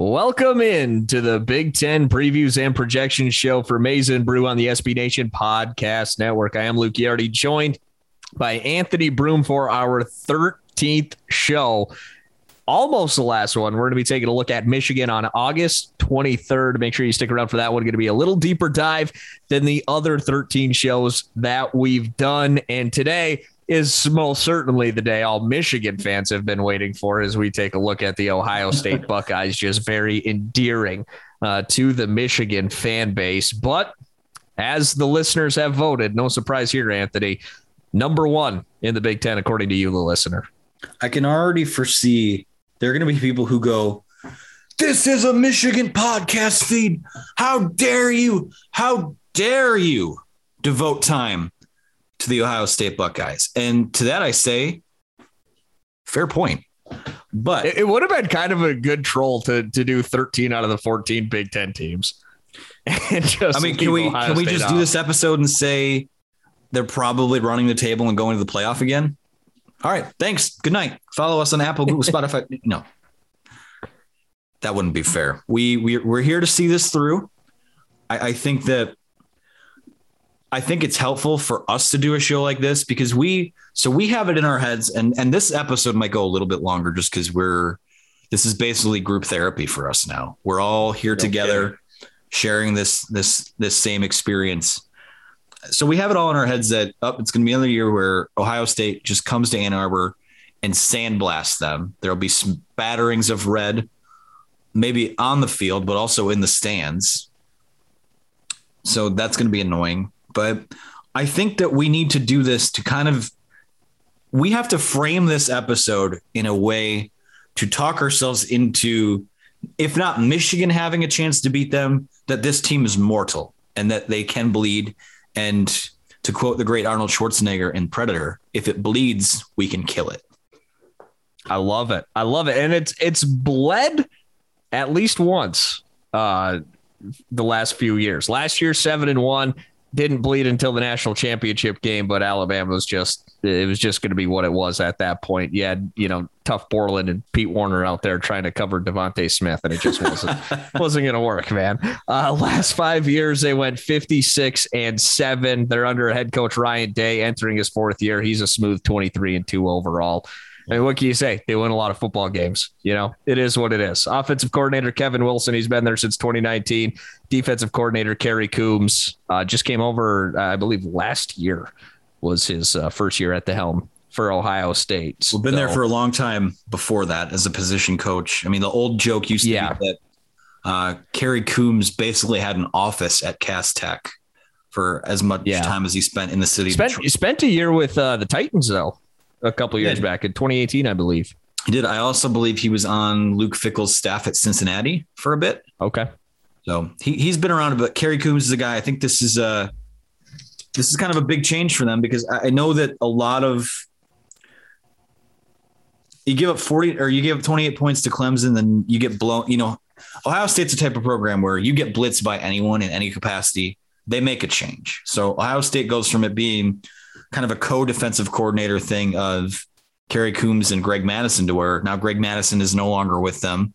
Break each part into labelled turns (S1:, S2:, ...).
S1: Welcome in to the Big Ten previews and projections show for Maize n Brew on the SB Nation Podcast Network. I am Luke Yardy, joined by Anthony Broome for our 13th show. Almost the last one. We're going to be taking a look at Michigan on August 23rd. Make sure you stick around for that one. Going to be a little deeper dive than the other 13 shows that we've done. And today, is most certainly the day all Michigan fans have been waiting for as we take a look at the Ohio State Buckeyes, just very endearing uh, to the Michigan fan base. But as the listeners have voted, no surprise here, Anthony, number one in the Big Ten, according to you, the listener.
S2: I can already foresee there are going to be people who go, This is a Michigan podcast feed. How dare you? How dare you devote time to the Ohio State Buckeyes. And to that, I say, fair point. But
S1: it, it would have been kind of a good troll to to do 13 out of the 14 Big Ten teams.
S2: And just I mean, can we Ohio can we just off. do this episode and say they're probably running the table and going to the playoff again? All right, thanks. Good night. Follow us on Apple, Google, Spotify. No, that wouldn't be fair. We we we're here to see this through. I, I think that I think it's helpful for us to do a show like this because we so we have it in our heads and and this episode might go a little bit longer just because we're this is basically group therapy for us now. We're all here together sharing this this this same experience. So we have it all in our heads that up oh, it's going to be another year where Ohio State just comes to Ann Arbor and sandblasts them. There'll be spatterings of red maybe on the field but also in the stands. So that's going to be annoying but I think that we need to do this to kind of we have to frame this episode in a way to talk ourselves into if not Michigan having a chance to beat them, that this team is mortal and that they can bleed. And to quote the great Arnold Schwarzenegger in Predator, if it bleeds, we can kill it.
S1: I love it. I love it. And it's it's bled at least once uh the last few years. Last year, seven and one didn't bleed until the national championship game, but Alabama was just it was just going to be what it was at that point. You had you know Tuf Borland and Pete Werner out there trying to cover DeVonta Smith, and it just wasn't wasn't going to work, man. Uh, last five years they went fifty six and seven. They're under head coach Ryan Day entering his fourth year. He's a smooth twenty three and two overall. I mean, what can you say? They win a lot of football games. You know, it is what it is. Offensive coordinator Kevin Wilson, he's been there since 2019. Defensive coordinator Kerry Coombs uh, just came over, uh, I believe, last year was his uh, first year at the helm for Ohio State.
S2: We've been there for a long time before that as a position coach. I mean, the old joke used to yeah. be that uh, Kerry Coombs basically had an office at Cass Tech for as much yeah. time as he spent in the city.
S1: Spent, spent a year with uh, the Titans, though a couple years back in 2018, I believe.
S2: He did. I also believe he was on Luke Fickell's staff at Cincinnati for a bit.
S1: Okay.
S2: So he, he's been around, but Kerry Coombs is a guy. I think this is a this is kind of a big change for them because I know that a lot of you give up 40 or you give up 28 points to Clemson, then you get blown. You know, Ohio State's a type of program where you get blitzed by anyone in any capacity, they make a change. So Ohio State goes from it being kind of a co-defensive coordinator thing of Kerry Coombs and Greg Mattison to where now Greg Mattison is no longer with them,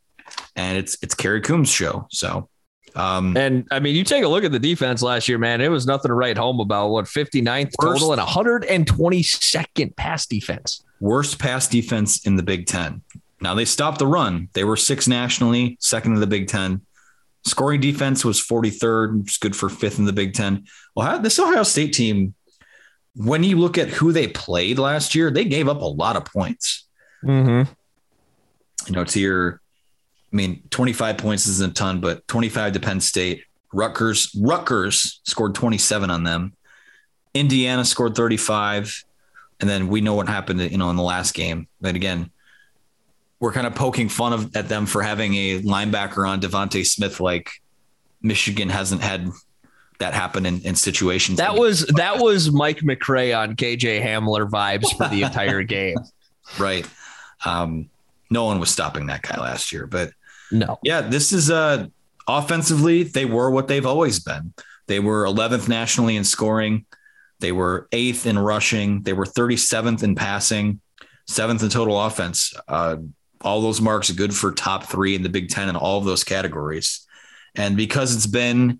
S2: and it's it's Kerry Coombs' show. So,
S1: um, and I mean, you take a look at the defense last year, man. It was nothing to write home about. What 59th total and 122nd pass defense.
S2: Worst pass defense in the Big Ten. Now they stopped the run. They were sixth nationally, second in the Big Ten. Scoring defense was 43rd, which is good for fifth in the Big Ten. Well, this Ohio State team when you look at who they played last year, they gave up a lot of points.
S1: Mm-hmm.
S2: You know, to your, I mean, 25 points isn't a ton, but 25 to Penn State. Rutgers, Rutgers scored 27 on them. Indiana scored 35. And then we know what happened, you know, in the last game. But again, we're kind of poking fun of at them for having a linebacker on DeVonta Smith like Michigan hasn't had that happen in, in situations.
S1: That was that was Mike McCray on KJ Hamler vibes for the entire game.
S2: Right. Um, no one was stopping that guy last year, but
S1: no.
S2: Yeah, this is uh offensively, they were what they've always been. They were 11th nationally in scoring. They were eighth in rushing. They were 37th in passing, seventh in total offense. Uh, all those marks are good for top three in the Big Ten in all of those categories. And because it's been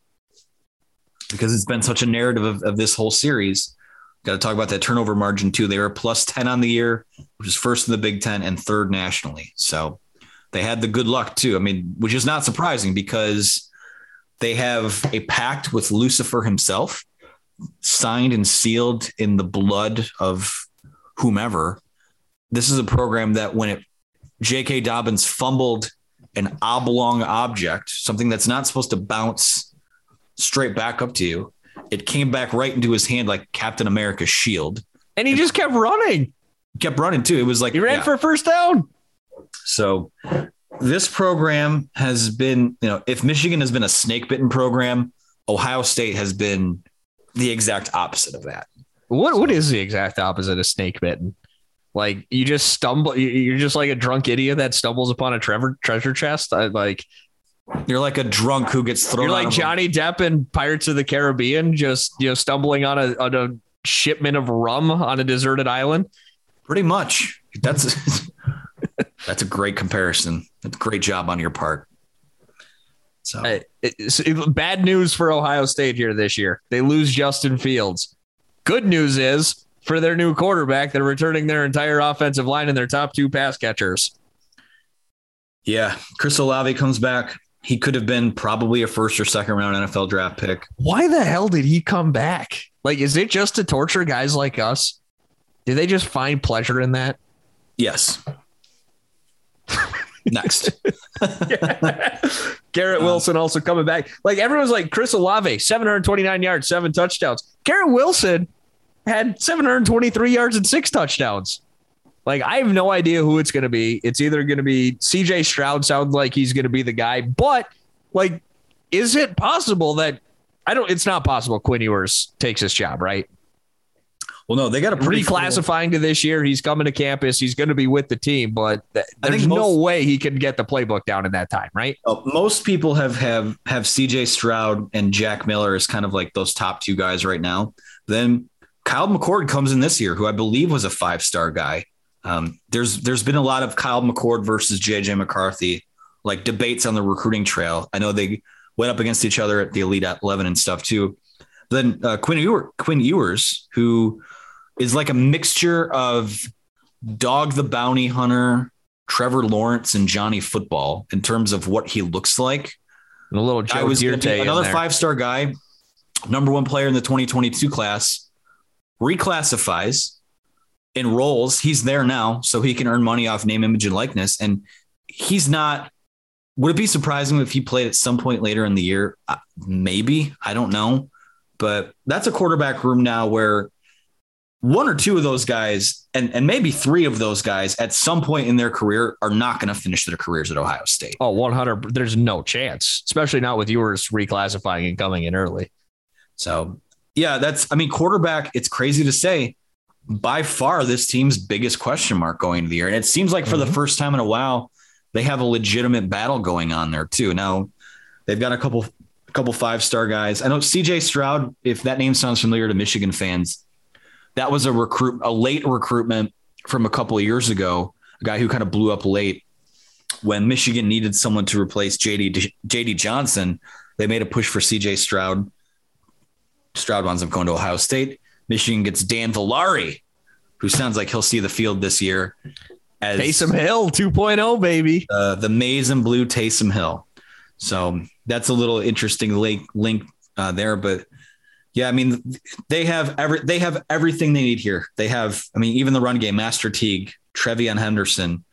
S2: because it's been such a narrative of, of this whole series, got to talk about that turnover margin too. They were plus 10 on the year, which is first in the Big Ten and third nationally. So they had the good luck too. I mean, which is not surprising because they have a pact with Lucifer himself, signed and sealed in the blood of whomever. This is a program that when it J.K. Dobbins fumbled an oblong object, something that's not supposed to bounce straight back up to you, it came back right into his hand like Captain America's shield.
S1: And he just kept running.
S2: Kept running too. It was like
S1: he ran yeah. for a first down.
S2: So this program has been, you know, if Michigan has been a snake bitten program, Ohio State has been the exact opposite of that.
S1: What what is the exact opposite of snake bitten? Like you just stumble, you're just like a drunk idiot that stumbles upon a Trevor treasure chest. I, like
S2: you're like a drunk who gets thrown.
S1: You're like Johnny Depp in Pirates of the Caribbean, just you know stumbling on a on a shipment of rum on a deserted island.
S2: Pretty much. That's That's a great comparison. That's a great job on your part. So
S1: bad news for Ohio State here this year. They lose Justin Fields. Good news is for their new quarterback, they're returning their entire offensive line and their top two pass catchers.
S2: Yeah, Chris Olave comes back. He could have been probably a first or second round NFL draft pick.
S1: Why the hell did he come back? Like, is it just to torture guys like us? Do they just find pleasure in that?
S2: Yes. Next.
S1: Garrett um, Wilson also coming back. Like everyone's like Chris Olave, 729 yards, seven touchdowns. Garrett Wilson had 723 yards and six touchdowns. Like I have no idea who it's going to be. It's either going to be CJ Stroud. Sounds like he's going to be the guy, but like, is it possible that I don't? It's not possible. Quinn Ewers takes his job, right?
S2: Well, no, they got a
S1: reclassifying to this year. He's coming to campus. He's going to be with the team, but th- there's most, no way he can get the playbook down in that time, right?
S2: Uh, most people have have have CJ Stroud and Jack Miller as kind of like those top two guys right now. Then Kyle McCord comes in this year, who I believe was a five star guy. Um, there's there's been a lot of Kyle McCord versus JJ McCarthy like debates on the recruiting trail. I know they went up against each other at the Elite 11 and stuff too. Then uh, Quinn, Ewer, Quinn Ewers, who is like a mixture of Dog the Bounty Hunter, Trevor Lawrence, and Johnny Football in terms of what he looks like.
S1: And a little Joe I was
S2: another five star guy, number one player in the 2022 class, reclassifies, enrolls. He's there now, so he can earn money off name, image, and likeness. And he's not. Would it be surprising if he played at some point later in the year? Uh, maybe I don't know, but that's a quarterback room now where one or two of those guys, and, and maybe three of those guys at some point in their career are not going to finish their careers at Ohio State.
S1: Oh, 100. There's no chance, especially not with Ewers reclassifying and coming in early.
S2: So, yeah, that's, I mean, quarterback, it's crazy to say, by far this team's biggest question mark going into the year. And it seems like for mm-hmm. the first time in a while, they have a legitimate battle going on there too. Now, they've got a couple, a couple five star guys. I know CJ Stroud, if that name sounds familiar to Michigan fans, that was a recruit, a late recruitment from a couple of years ago, a guy who kind of blew up late when Michigan needed someone to replace JD JD Johnson. They made a push for CJ Stroud. Stroud winds up going to Ohio State. Michigan gets Dan Villari, who sounds like he'll see the field this year.
S1: As Taysom Hill 2.0, baby.
S2: Uh, the maize and blue Taysom Hill. So that's a little interesting link, link uh, there. But yeah, I mean, they have every they have everything they need here. They have, I mean, even the run game, Master Teague, TreVeyon Henderson.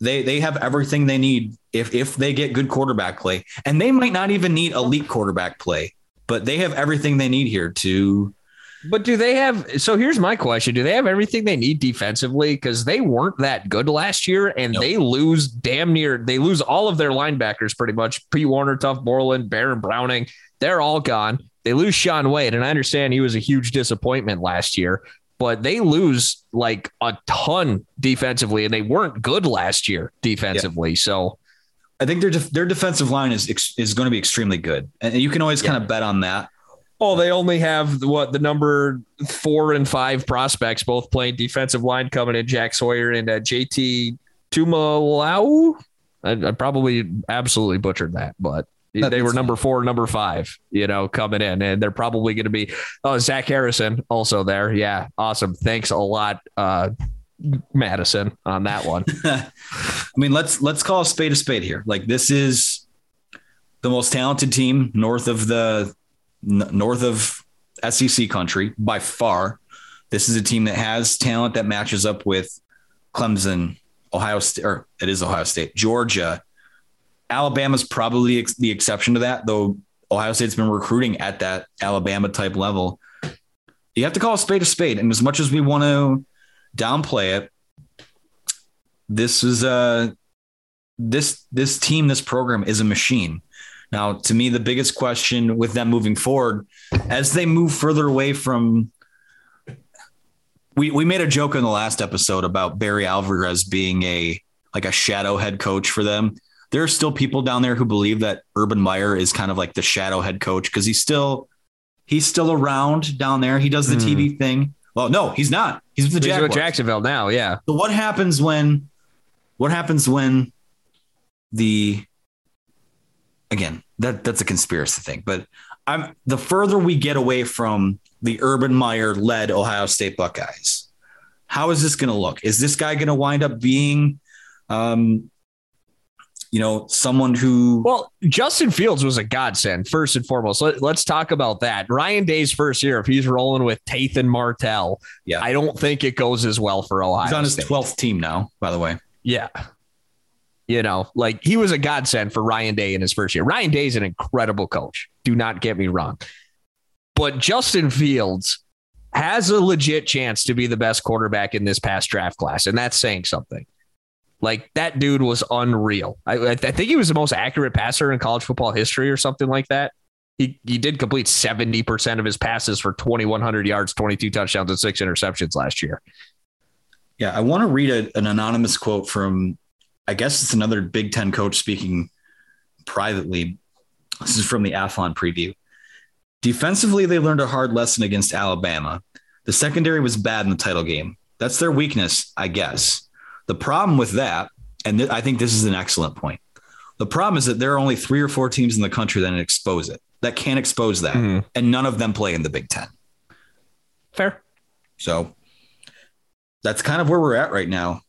S2: They they have everything they need if if they get good quarterback play, and they might not even need elite quarterback play, but they have everything they need here to
S1: But do they have? So here's my question: Do they have everything they need defensively? Because they weren't that good last year, and nope. they lose damn near. They lose all of their linebackers pretty much. P. Werner, Tuf Borland, Baron Browning. They're all gone. They lose Shaun Wade, and I understand he was a huge disappointment last year, but they lose like a ton defensively, and they weren't good last year defensively. Yeah. So
S2: I think their their defensive line is is going to be extremely good, and you can always yeah. kind of bet on that.
S1: Oh, they only have what the number four and five prospects, both playing defensive line coming in. Jack Sawyer and uh, JT Tuimoloau. I, I, probably absolutely butchered that, but that they were number four, number five, you know, coming in, and they're probably going to be. Oh, Zach Harrison also there. Yeah, awesome. Thanks a lot, uh, Mattison, on that one.
S2: I mean, let's let's call a spade a spade here. Like this is the most talented team north of the n- north of SEC country by far. This is a team that has talent that matches up with Clemson, Ohio State, or it is Ohio State, Georgia. Alabama's probably ex- the exception to that, though Ohio State's been recruiting at that Alabama type level. You have to call a spade a spade. And as much as we want to downplay it, this is a this this team, this program is a machine. Now, to me, the biggest question with them moving forward, as they move further away from, we we made a joke in the last episode about Barry Alvarez being a like a shadow head coach for them. There are still people down there who believe that Urban Meyer is kind of like the shadow head coach because he's still he's still around down there. He does the mm. TV thing. Well, no, he's not. He's with the he's with
S1: Jacksonville now. Yeah.
S2: So what happens when? What happens when the again, that that's a conspiracy thing. But I'm the further we get away from the Urban Meyer led Ohio State Buckeyes, how is this going to look? Is this guy going to wind up being, um, you know, someone who?
S1: Well, Justin Fields was a godsend first and foremost. Let, us talk about that. Ryan Day's first year, if he's rolling with Tathan Martell, yeah, I don't think it goes as well for Ohio.
S2: He's on his twelfth team now, by the way.
S1: Yeah, you know, like he was a godsend for Ryan Day in his first year. Ryan Day is an incredible coach. Do not get me wrong. But Justin Fields has a legit chance to be the best quarterback in this past draft class. And that's saying something. Like that dude was unreal. I, I think he was the most accurate passer in college football history or something like that. He, he did complete 70% of his passes for 2,100 yards, 22 touchdowns, and six interceptions last year.
S2: Yeah, I want to read a, an anonymous quote from I guess it's another Big Ten coach speaking privately. This is from the Athlon preview. Defensively, they learned a hard lesson against Alabama. The secondary was bad in the title game. That's their weakness, I guess. The problem with that, and th- I think this is an excellent point. The problem is that there are only three or four teams in the country that expose it, that can expose that, mm-hmm. and none of them play in the Big Ten.
S1: Fair.
S2: So that's kind of where we're at right now.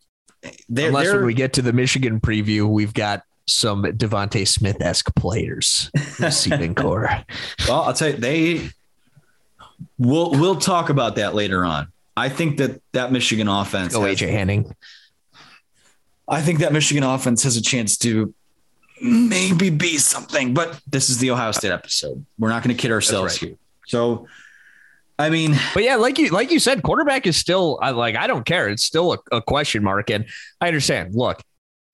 S1: They're, Unless they're, when we get to the Michigan preview, we've got some DeVonta Smith esque players receiving core.
S2: Well, I'll tell you, they we'll we'll talk about that later on. I think that that Michigan offense.
S1: Go AJ Henning.
S2: I think that Michigan offense has a chance to maybe be something, but this is the Ohio State episode. We're not going to kid ourselves right. here. So I mean,
S1: but yeah, like you like you said, quarterback is still like I don't care. It's still a, a question mark, and I understand. Look,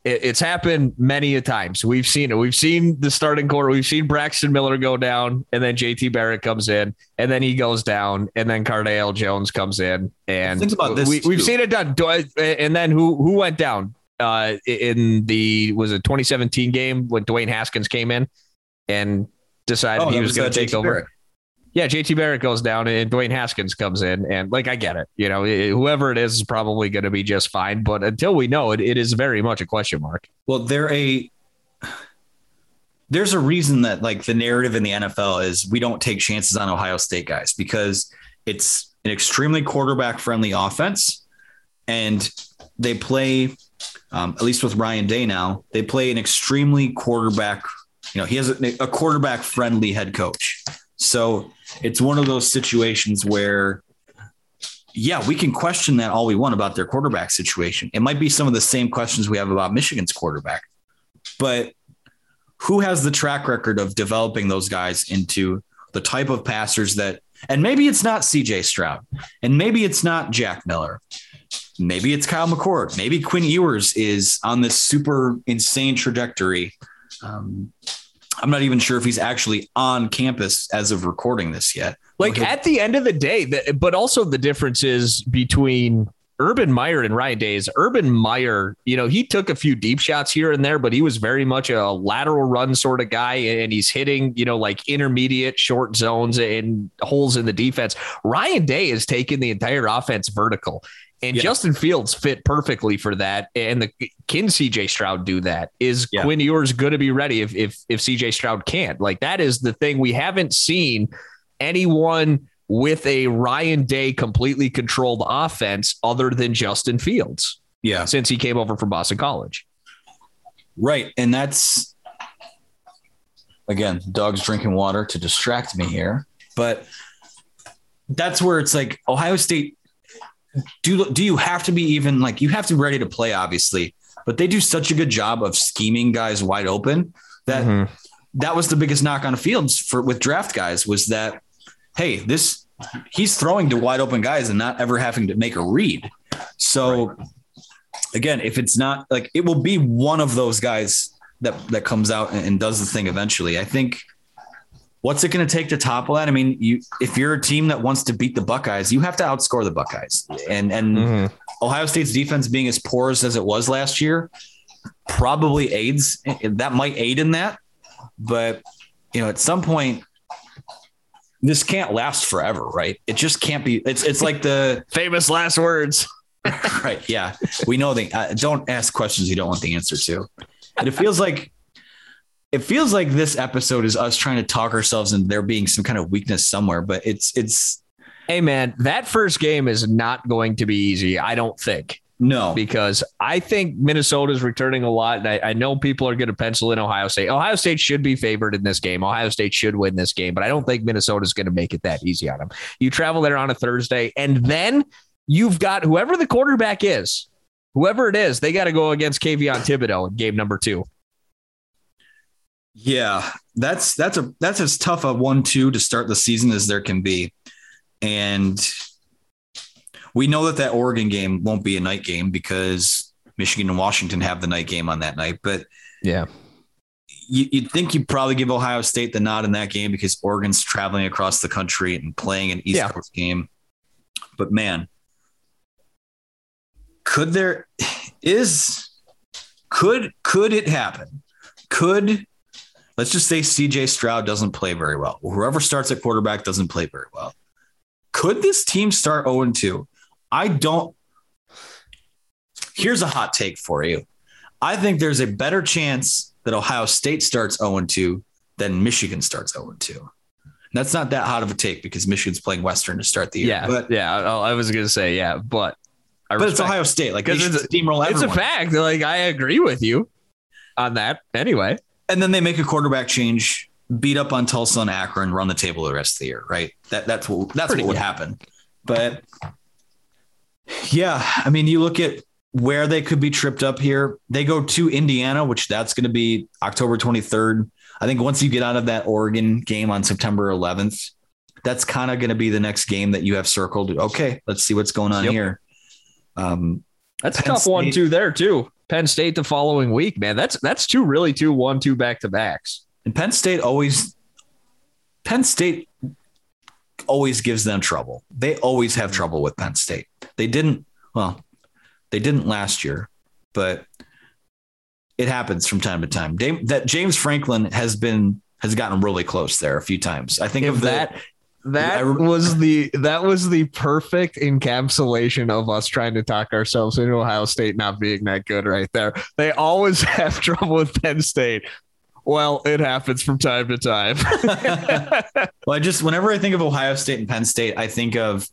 S1: it, it's happened many a times. We've seen it. We've seen the starting quarter. We've seen Braxton Miller go down, and then JT Barrett comes in, and then he goes down, and then Cardale Jones comes in, and Think about this we, have seen it done. And then who who went down uh, in the was it 2017 game when Dwayne Haskins came in and decided oh, he was, was going to take over. Barrett yeah, JT Barrett goes down and Dwayne Haskins comes in. And like, I get it. You know, whoever it is is probably going to be just fine. But until we know it, it is very much a question mark.
S2: Well, they're a. There's a reason that like the narrative in the NFL is we don't take chances on Ohio State guys because it's an extremely quarterback friendly offense. And they play, um, at least with Ryan Day now, they play an extremely quarterback. You know, he has a, a quarterback friendly head coach. So it's one of those situations where, yeah, we can question that all we want about their quarterback situation. It might be some of the same questions we have about Michigan's quarterback, but who has the track record of developing those guys into the type of passers that And maybe it's not CJ Stroud, and maybe it's not Jack Miller. Maybe it's Kyle McCord. Maybe Quinn Ewers is on this super insane trajectory. Um, I'm not even sure if he's actually on campus as of recording this yet.
S1: Like okay. at the end of the day, but also the difference is between Urban Meyer and Ryan Day is Urban Meyer, you know, he took a few deep shots here and there, but he was very much a lateral run sort of guy. And he's hitting, you know, like intermediate short zones and holes in the defense. Ryan Day has taken the entire offense vertical. And yeah. Justin Fields fit perfectly for that. And the can CJ Stroud do that? Is yeah. Quinn Ewers going to be ready if if if CJ Stroud can't? Like that is the thing we haven't seen anyone with a Ryan Day completely controlled offense other than Justin Fields.
S2: Yeah.
S1: Since he came over from Boston College.
S2: Right. And that's again, dogs drinking water to distract me here. But that's where it's like Ohio State do do you have to be even like you have to be ready to play obviously but they do such a good job of scheming guys wide open that mm-hmm. that was the biggest knock on fields for with draft guys was that hey this he's throwing to wide open guys and not ever having to make a read so right. again if it's not like it will be one of those guys that that comes out and, and does the thing eventually i think what's it going to take to topple that? I mean, you if you're a team that wants to beat the Buckeyes, you have to outscore the Buckeyes. And and mm-hmm. Ohio State's defense being as porous as it was last year probably aids that might aid in that. But you know, at some point this can't last forever, right? It just can't be. It's it's like the
S1: famous last words.
S2: right. Yeah. We know the uh, don't ask questions you don't want the answer to. And it feels like it feels like this episode is us trying to talk ourselves into there being some kind of weakness somewhere, but it's it's
S1: hey man, that first game is not going to be easy, I don't think.
S2: No,
S1: because I think Minnesota is returning a lot. And I, I know people are going to pencil in Ohio State. Ohio State should be favored in this game. Ohio State should win this game, but I don't think Minnesota is going to make it that easy on them. You travel there on a Thursday, and then you've got whoever the quarterback is, whoever it is, they got to go against Kayvon Thibodeaux in game number two.
S2: Yeah, that's that's a that's as tough a one-two to start the season as there can be, and we know that that Oregon game won't be a night game because Michigan and Washington have the night game on that night. But
S1: yeah,
S2: you, would think you'd probably give Ohio State the nod in that game because Oregon's traveling across the country and playing an East yeah. Coast game. But man, could there is could could it happen? Could let's just say CJ Stroud doesn't play very well. Whoever starts at quarterback doesn't play very well. Could this team start 0 2? I don't. Here's a hot take for you. I think there's a better chance that Ohio State starts 0 2 than Michigan starts 0 2. That's not that hot of a take because Michigan's playing Western to start the year.
S1: Yeah,
S2: but
S1: yeah, I was going to say yeah, but
S2: I but it's Ohio State. Like it's, a, steamroll
S1: It's a fact. Like I agree with you on that. Anyway,
S2: and then they make a quarterback change, beat up on Tulsa and Akron, run the table the rest of the year, right? That that's what that's Pretty what would happen. But yeah, I mean, you look at where they could be tripped up here. They go to Indiana, which that's going to be October 23rd. I think once you get out of that Oregon game on September 11th, that's kind of going to be the next game that you have circled. Okay, let's see what's going on yep. here.
S1: Um, that's Penn a tough State, one too. There too. Penn State the following week, man. That's that's two really two one two back to backs.
S2: And Penn State always Penn State always gives them trouble. They always have trouble with Penn State. They didn't well, they didn't last year, but it happens from time to time. That James Franklin has been has gotten really close there a few times. I think
S1: if
S2: of
S1: that that was the that was the perfect encapsulation of us trying to talk ourselves into Ohio State not being that good right there. They always have trouble with Penn State. Well, it happens from time to time.
S2: well, I just whenever I think of Ohio State and Penn State, I think of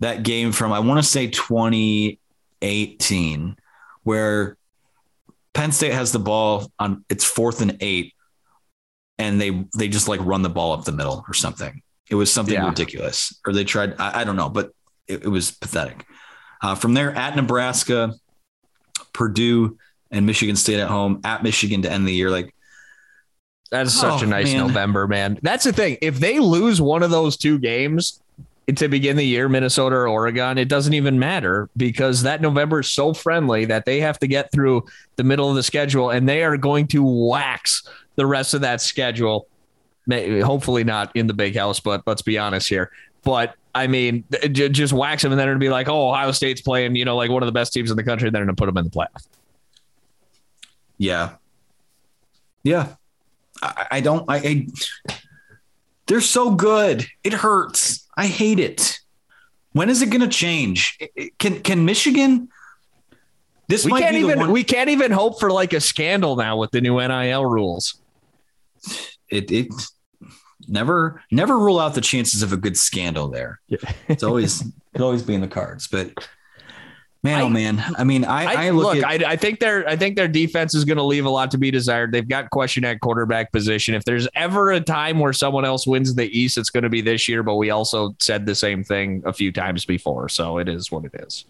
S2: that game from I want to say 2018 where Penn State has the ball on it's fourth and 8 and they they just like run the ball up the middle or something it was something yeah. ridiculous, or they tried. I, I don't know, but it, it was pathetic. Uh, from there, at Nebraska, Purdue, and Michigan State at home. At Michigan to end the year, like
S1: that's such oh, a nice man. November, man. That's the thing. If they lose one of those two games, to begin the year, Minnesota or Oregon, it doesn't even matter because that November is so friendly that they have to get through the middle of the schedule and they are going to wax the rest of that schedule. Hopefully not in the big house, but let's be honest here. But I mean, just wax them and then it'd be like, oh, Ohio State's playing, you know, like one of the best teams in the country. They're going to put them in the playoff.
S2: Yeah. Yeah. I, I don't, I, I, they're so good. It hurts. I hate it. When is it going to change? Can can Michigan?
S1: This we can't even one- we can't even hope for like a scandal now with the new NIL rules.
S2: It it never never rule out the chances of a good scandal there. Yeah. it's always it always be in the cards, but Man, oh, I, oh man! I mean, I, I, I look.
S1: look at, I, I think their I think their defense is going to leave a lot to be desired. They've got question at quarterback position. If there's ever a time where someone else wins the East, it's going to be this year. But we also said the same thing a few times before, so it is what it is.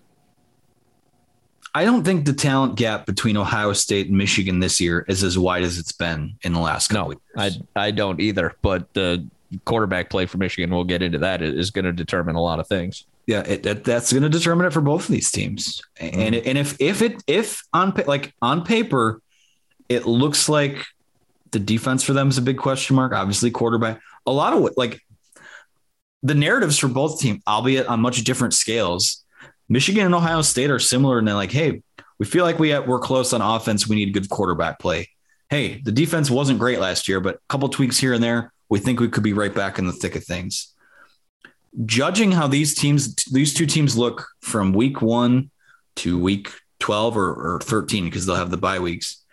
S2: I don't think the talent gap between Ohio State and Michigan this year is as wide as it's been in the last couple. No,
S1: I I don't either. But the quarterback play for Michigan, we'll get into that, is going to determine a lot of things.
S2: Yeah, it, that, that's going to determine it for both of these teams. Mm-hmm. And and if if it if on like on paper, it looks like the defense for them is a big question mark. Obviously, quarterback. A lot of like the narratives for both teams, albeit on much different scales. Michigan and Ohio State are similar, and they're like, hey, we feel like we have, we're close on offense. We need good quarterback play. Hey, the defense wasn't great last year, but a couple tweaks here and there. We think we could be right back in the thick of things judging how these teams, these two teams look from week one to week 12 or, or 13, because they'll have the bye weeks,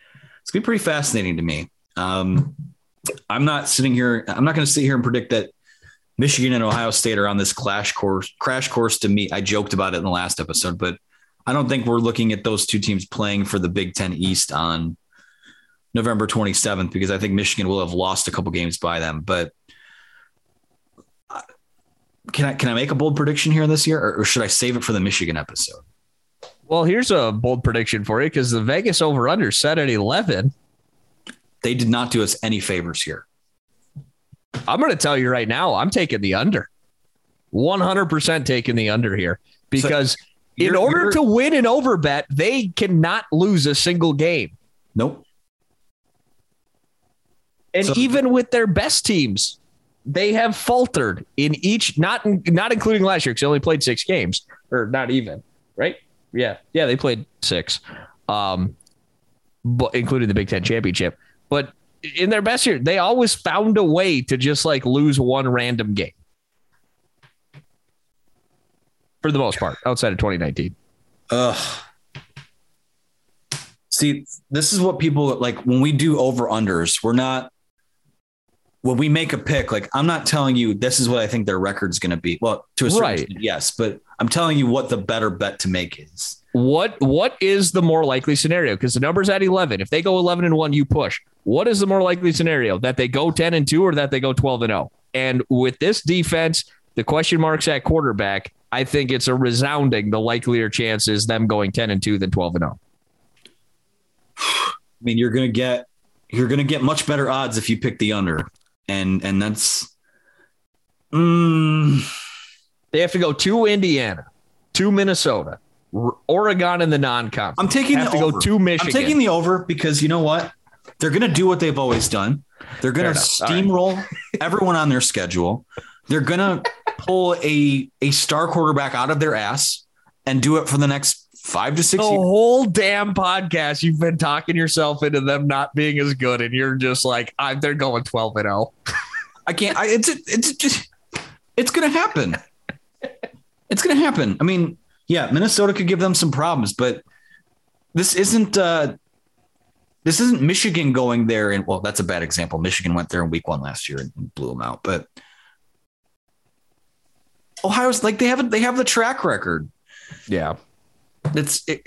S2: it's gonna be pretty fascinating to me. Um, I'm not sitting here, I'm not going to sit here and predict that Michigan and Ohio State are on this crash course, crash course to meet. I joked about it in the last episode, but I don't think we're looking at those two teams playing for the Big Ten East on November 27th because I think Michigan will have lost a couple games by them. But can I can I make a bold prediction here this year, or, or should I save it for the Michigan episode?
S1: Well, here's a bold prediction for you because the Vegas over under set at 11.
S2: They did not do us any favors here.
S1: I'm going to tell you right now, I'm taking the under. 100% taking the under here because so in order to win an over bet, they cannot lose a single game.
S2: Nope.
S1: And so, even with their best teams, they have faltered in each, not not including last year because they only played six games, or not even, right? Yeah, yeah, they played six, um, but including the Big Ten championship. But in their best year, they always found a way to just like lose one random game. For the most part, outside of 2019. Ugh.
S2: See, this is what people like when we do over unders. We're not when we make a pick, like I'm not telling you this is what I think their record's going to be. Well, to a certain right. extent, yes, but I'm telling you what the better bet to make is.
S1: What what is the more likely scenario? Because the number's at 11. If they go 11 and 1, you push. What is the more likely scenario? That they go 10 and 2 or that they go 12 and 0? And with this defense, the question marks at quarterback, I think it's a resounding the likelier chance is them going 10 and 2 than 12 and 0.
S2: I mean, you're going to get you're going to get much better odds if you pick the under and and that's
S1: mm, they have to go to Indiana, to Minnesota, Oregon in the non-conference.
S2: I'm taking
S1: have
S2: to
S1: over. go to Michigan.
S2: I'm taking the over because you know what? They're going to do what they've always done. They're going to steamroll right. everyone on their schedule. They're going to pull a a star quarterback out of their ass and do it for the next five to six.
S1: The years. whole damn podcast, you've been talking yourself into them not being as good, and you're just like, I'm, they're going twelve and zero.
S2: Oh. I can't. I, it's it's just it's gonna happen. It's gonna happen. I mean, yeah, Minnesota could give them some problems, but this isn't. uh this isn't Michigan going there and well, that's a bad example. Michigan went there in week one last year and blew them out, but Ohio's like they have they have the track record.
S1: Yeah.
S2: It's it,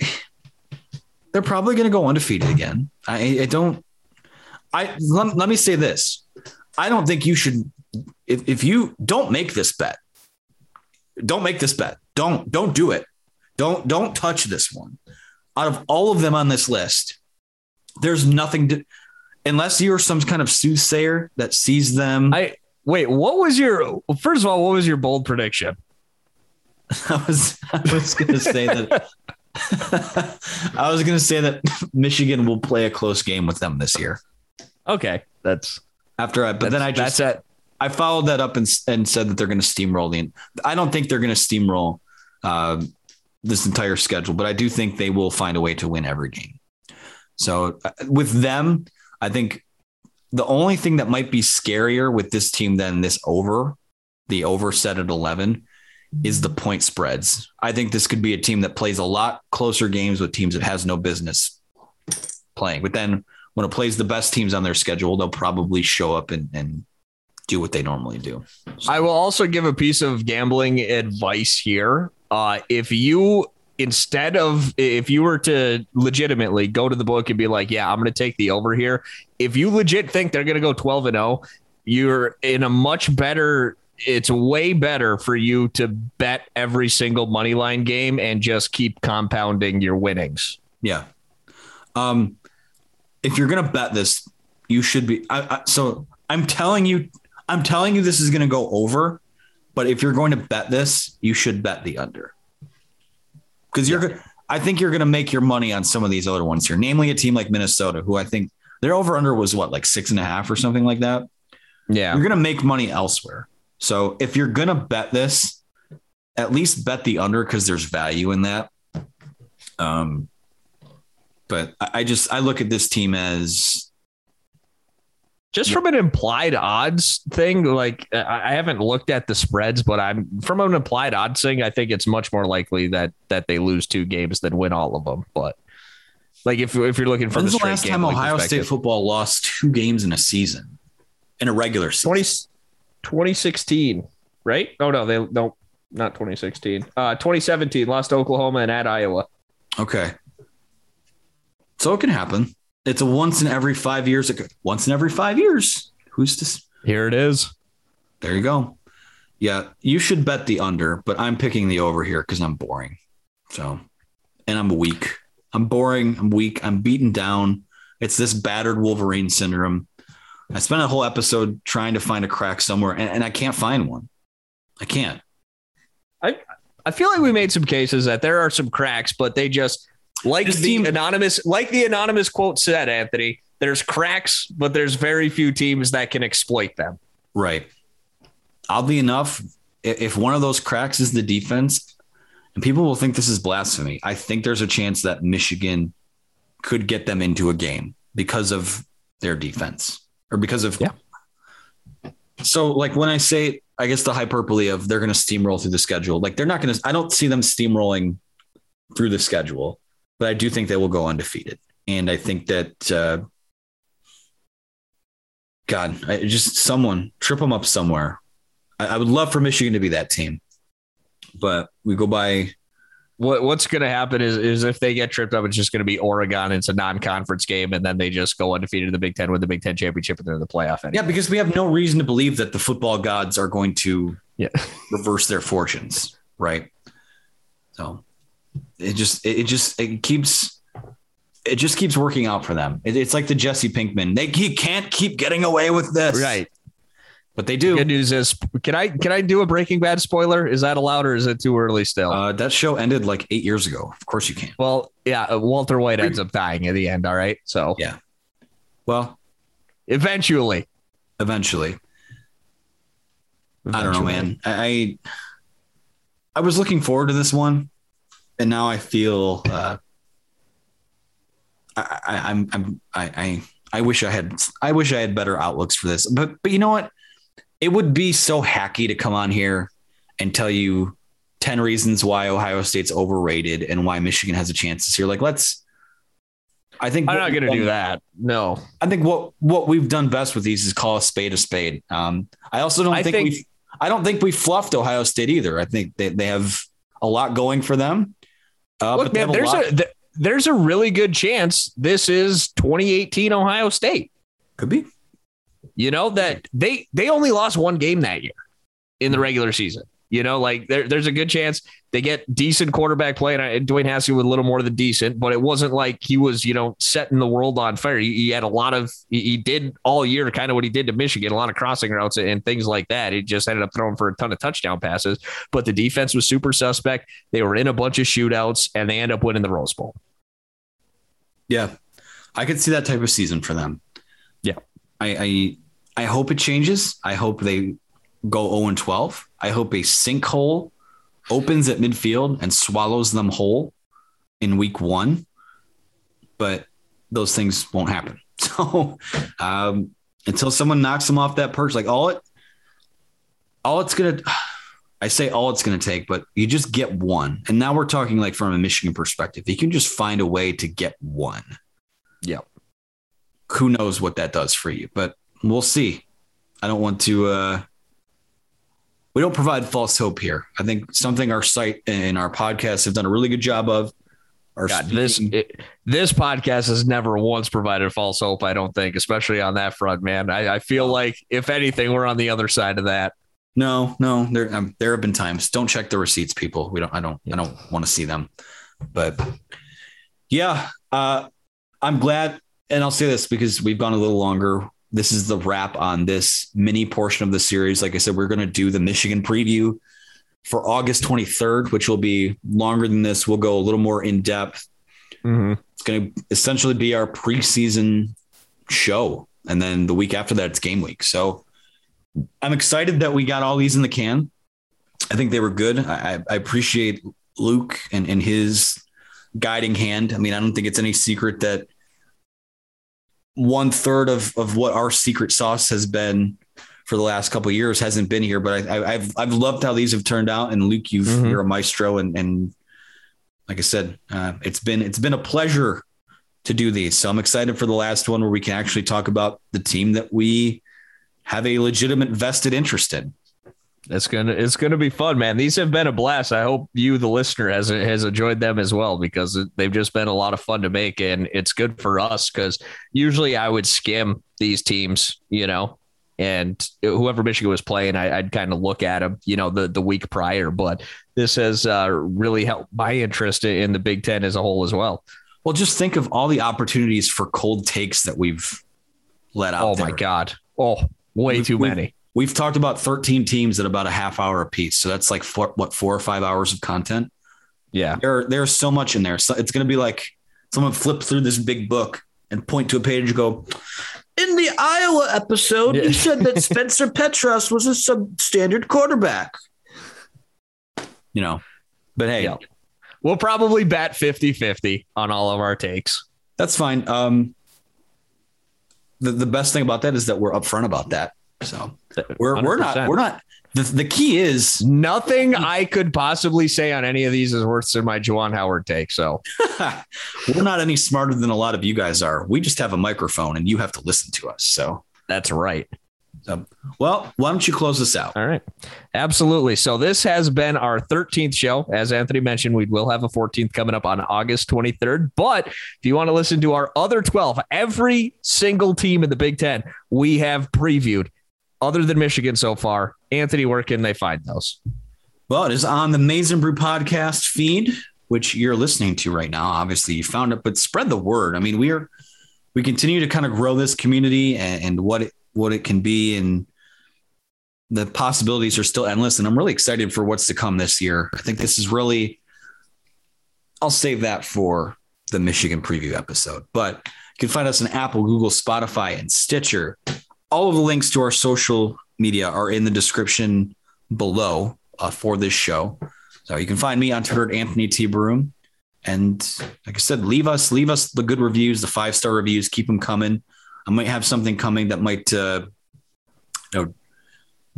S2: they're probably going to go undefeated again. I, I don't. I let, let, me say this. I don't think you should. If, if you don't make this bet, don't make this bet. Don't don't do it. Don't don't touch this one. Out of all of them on this list, there's nothing to unless you're some kind of soothsayer that sees them.
S1: I wait. What was your first of all? What was your bold prediction?
S2: I was I was gonna say that I was gonna say that Michigan will play a close game with them this year.
S1: Okay, that's
S2: after I. But then I just that's it. I followed that up and and said that they're going to steamroll the. I don't think they're going to steamroll uh, this entire schedule, but I do think they will find a way to win every game. So uh, with them, I think the only thing that might be scarier with this team than this over, the over set at 11, is the point spreads. I think this could be a team that plays a lot closer games with teams that has no business playing. But then when it plays the best teams on their schedule, they'll probably show up and, and do what they normally do.
S1: So. I will also give a piece of gambling advice here. Uh, if you instead of if you were to legitimately go to the book and be like, yeah, I'm going to take the over here. If you legit think they're going to go 12 and 0, you're in a much better it's way better for you to bet every single money line game and just keep compounding your winnings.
S2: Yeah. Um if you're going to bet this, you should be I, I, so I'm telling you I'm telling you this is going to go over, but if you're going to bet this, you should bet the under because you're. Yeah. I think you're going to make your money on some of these other ones here, namely a team like Minnesota, who I think their over under was what like six and a half or something like that.
S1: Yeah,
S2: you're going to make money elsewhere. So if you're going to bet this, at least bet the under because there's value in that. Um, but I just I look at this team as
S1: just from an implied odds thing, like I haven't looked at the spreads, but I'm from an implied odds thing. I think it's much more likely that that they lose two games than win all of them. But like if if you're looking for
S2: When's the, the last time Ohio State football lost two games in a season in a regular season? 20,
S1: 2016, right? Oh no, they no, not 2016. Uh, 2017 lost Oklahoma and at Iowa.
S2: Okay, so it can happen. It's a once in every five years. Once in every five years. Who's this?
S1: Here it is.
S2: There you go. Yeah, you should bet the under, but I'm picking the over here because I'm boring. So, and I'm weak. I'm boring. I'm weak. I'm beaten down. It's this battered Wolverine syndrome. I spent a whole episode trying to find a crack somewhere, and, and I can't find one. I can't.
S1: I I feel like we made some cases that there are some cracks, but they just like this the team, anonymous, like the anonymous quote said, Anthony, there's cracks, but there's very few teams that can exploit them.
S2: Right. Oddly enough, if one of those cracks is the defense, and people will think this is blasphemy, I think there's a chance that Michigan could get them into a game because of their defense or because of
S1: yeah.
S2: So, like when I say, I guess the hyperbole of they're going to steamroll through the schedule, like they're not going to. I don't see them steamrolling through the schedule but I do think they will go undefeated. And I think that, uh, God, I, just someone trip them up somewhere. I, I, would love for Michigan to be that team, but we go by.
S1: What, what's going to happen is, is if they get tripped up, it's just going to be Oregon. It's a non-conference game, and then they just go undefeated in the Big Ten, with the Big Ten championship, and they're in the playoff.
S2: Anyway. Yeah, because we have no reason to believe that the football gods are going to
S1: yeah.
S2: reverse their fortunes, right? So it just it just it keeps it just keeps working out for them. It, it's like the Jesse Pinkman. They he can't keep getting away with this.
S1: Right.
S2: But they do.
S1: good news is, can I can I do a Breaking Bad spoiler? Is that allowed or is it too early still?
S2: Uh, that show ended like eight years ago. Of course you can.
S1: Well, yeah, uh, Walter White ends up dying at the end. All right, so
S2: yeah. Well,
S1: eventually,
S2: eventually. eventually. I don't know, man. I I was looking forward to this one and now I feel uh, I, I, I'm I'm I, I I wish I had I wish I had better outlooks for this. But but you know what? It would be so hacky to come on here and tell you 10 reasons why Ohio State's overrated and why Michigan has a chance this year. Like let's I think
S1: I'm not going to do that. No.
S2: I think what what we've done best with these is call a spade a spade. Um, I also don't I think, think we I don't think we fluffed Ohio State either. I think they, they have a lot going for them.
S1: Uh, Look, man, there's a, a there's a really good chance this is 2018 Ohio State.
S2: Could be.
S1: You know that they they only lost one game that year in the regular season. You know, like there, there's a good chance they get decent quarterback play, and Dwayne Haskins with a little more than decent, but it wasn't like he was, you know, setting the world on fire. He, he had a lot of, he, he, did all year kind of what he did to Michigan, a lot of crossing routes and things like that. He just ended up throwing for a ton of touchdown passes, but the defense was super suspect. They were in a bunch of shootouts, and they end up winning the Rose Bowl.
S2: Yeah, I could see that type of season for them.
S1: Yeah,
S2: I, I, I hope it changes. I hope they go 0 and 12. I hope a sinkhole opens at midfield and swallows them whole in week one. But those things won't happen. So um, until someone knocks them off that perch, like all it, all it's gonna, I say all it's gonna take, but you just get one. And now we're talking like from a Michigan perspective. You can just find a way to get one.
S1: Yeah.
S2: Who knows what that does for you, but we'll see. I don't want to uh we don't provide false hope here. I think something our site and our podcast have done a really good job of.
S1: Our God, this it, this podcast has never once provided false hope. I don't think, especially on that front, man. I, I feel like if anything, we're on the other side of that.
S2: No, no, there um, there have been times. Don't check the receipts, people. We don't. I don't. I don't want to see them. But yeah, uh, I'm glad, and I'll say this because we've gone a little longer this is the wrap on this mini portion of the series. Like I said, we're going to do the Michigan preview for August 23rd, which will be longer than this. We'll go a little more in depth. Mm-hmm. It's going to essentially be our preseason show. And then the week after that, it's game week. So I'm excited that we got all these in the can. I think they were good. I, I appreciate Luke and, and his guiding hand. I mean, I don't think it's any secret that one third of of what our secret sauce has been for the last couple years hasn't been here. But I, have I've loved how these have turned out. And Luke, you mm-hmm. you're a maestro, and and like I said, uh, it's been it's been a pleasure to do these. So I'm excited for the last one where we can actually talk about the team that we have a legitimate vested interest in.
S1: It's gonna it's gonna be fun, man. These have been a blast. I hope you, the listener, has has enjoyed them as well because they've just been a lot of fun to make, and it's good for us because usually I would skim these teams, you know, and whoever Michigan was playing, I, would kind of look at them, you know, the the week prior. But this has uh, really helped my interest in the Big Ten as a whole as well.
S2: Well, just think of all the opportunities for cold takes that we've let out.
S1: Oh
S2: there.
S1: my god! Oh, way we've, too many.
S2: We've talked about 13 teams at about a half hour a piece. So that's like four, what, four or five hours of content.
S1: Yeah.
S2: There, there's so much in there. So it's going to be like someone flip through this big book and point to a page and go, in the Iowa episode, yeah. you said that Spencer Petras was a substandard quarterback. You know, but hey, yeah.
S1: we'll probably bet 50 50 on all of our takes.
S2: That's fine. Um, the, the best thing about that is that we're upfront about that. So we're 100%. we're not we're not the, the key is
S1: nothing I could possibly say on any of these is worse than my Juwan Howard take. So
S2: we're not any smarter than a lot of you guys are. We just have a microphone and you have to listen to us. So
S1: that's right.
S2: So, well, why don't you close this out?
S1: All right. Absolutely. So this has been our 13th show. As Anthony mentioned, we will have a 14th coming up on August 23rd. But if you want to listen to our other 12, every single team in the Big Ten, we have previewed other than Michigan so far. Anthony, where can they find those?
S2: Well, it is on the Maize n Brew podcast feed, which you're listening to right now. Obviously, you found it, but spread the word. I mean, we're we continue to kind of grow this community and, and what it what it can be, and the possibilities are still endless. And I'm really excited for what's to come this year. I think this is really. I'll save that for the Michigan preview episode, but you can find us on Apple, Google, Spotify, and Stitcher all of the links to our social media are in the description below uh, for this show. So you can find me on Twitter at Anthony T. Broome. And like I said, leave us, leave us the good reviews, the five star reviews, keep them coming. I might have something coming that might, uh, you know,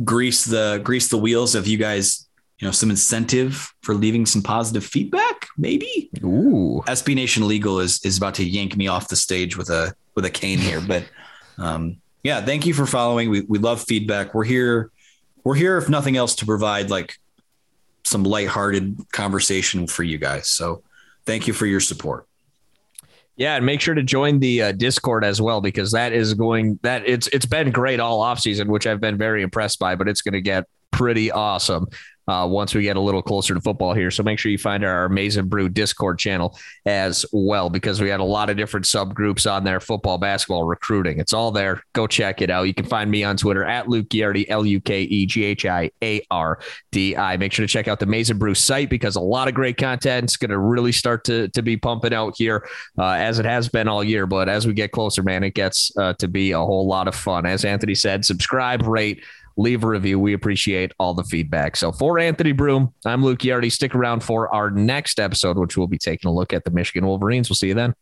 S2: grease the grease the wheels of you guys. You know, some incentive for leaving some positive feedback, maybe.
S1: Ooh,
S2: SB Nation Legal is is about to yank me off the stage with a with a cane here, but um, yeah, thank you for following. We we love feedback. We're here. We're here, if nothing else, to provide like some lighthearted conversation for you guys. So thank you for your support.
S1: Yeah, and make sure to join the uh, Discord as well because that is going that it's it's been great all off season, which I've been very impressed by, but it's going to get pretty awesome. Uh, once we get a little closer to football here. So make sure you find our Maize Brew Discord channel as well, because we had a lot of different subgroups on there football, basketball, recruiting. It's all there. Go check it out. You can find me on Twitter at Luke Ghiardi, L U K E G H I A R D I. Make sure to check out the Maize Brew site because a lot of great content is going to really start to, to be pumping out here uh, as it has been all year. But as we get closer, man, it gets uh, to be a whole lot of fun. As Anthony said, subscribe, rate, leave a review. We appreciate all the feedback. So for Anthony Broome, I'm Luke Ghiardi. Stick around for our next episode, which we'll be taking a look at the Michigan Wolverines. We'll see you then.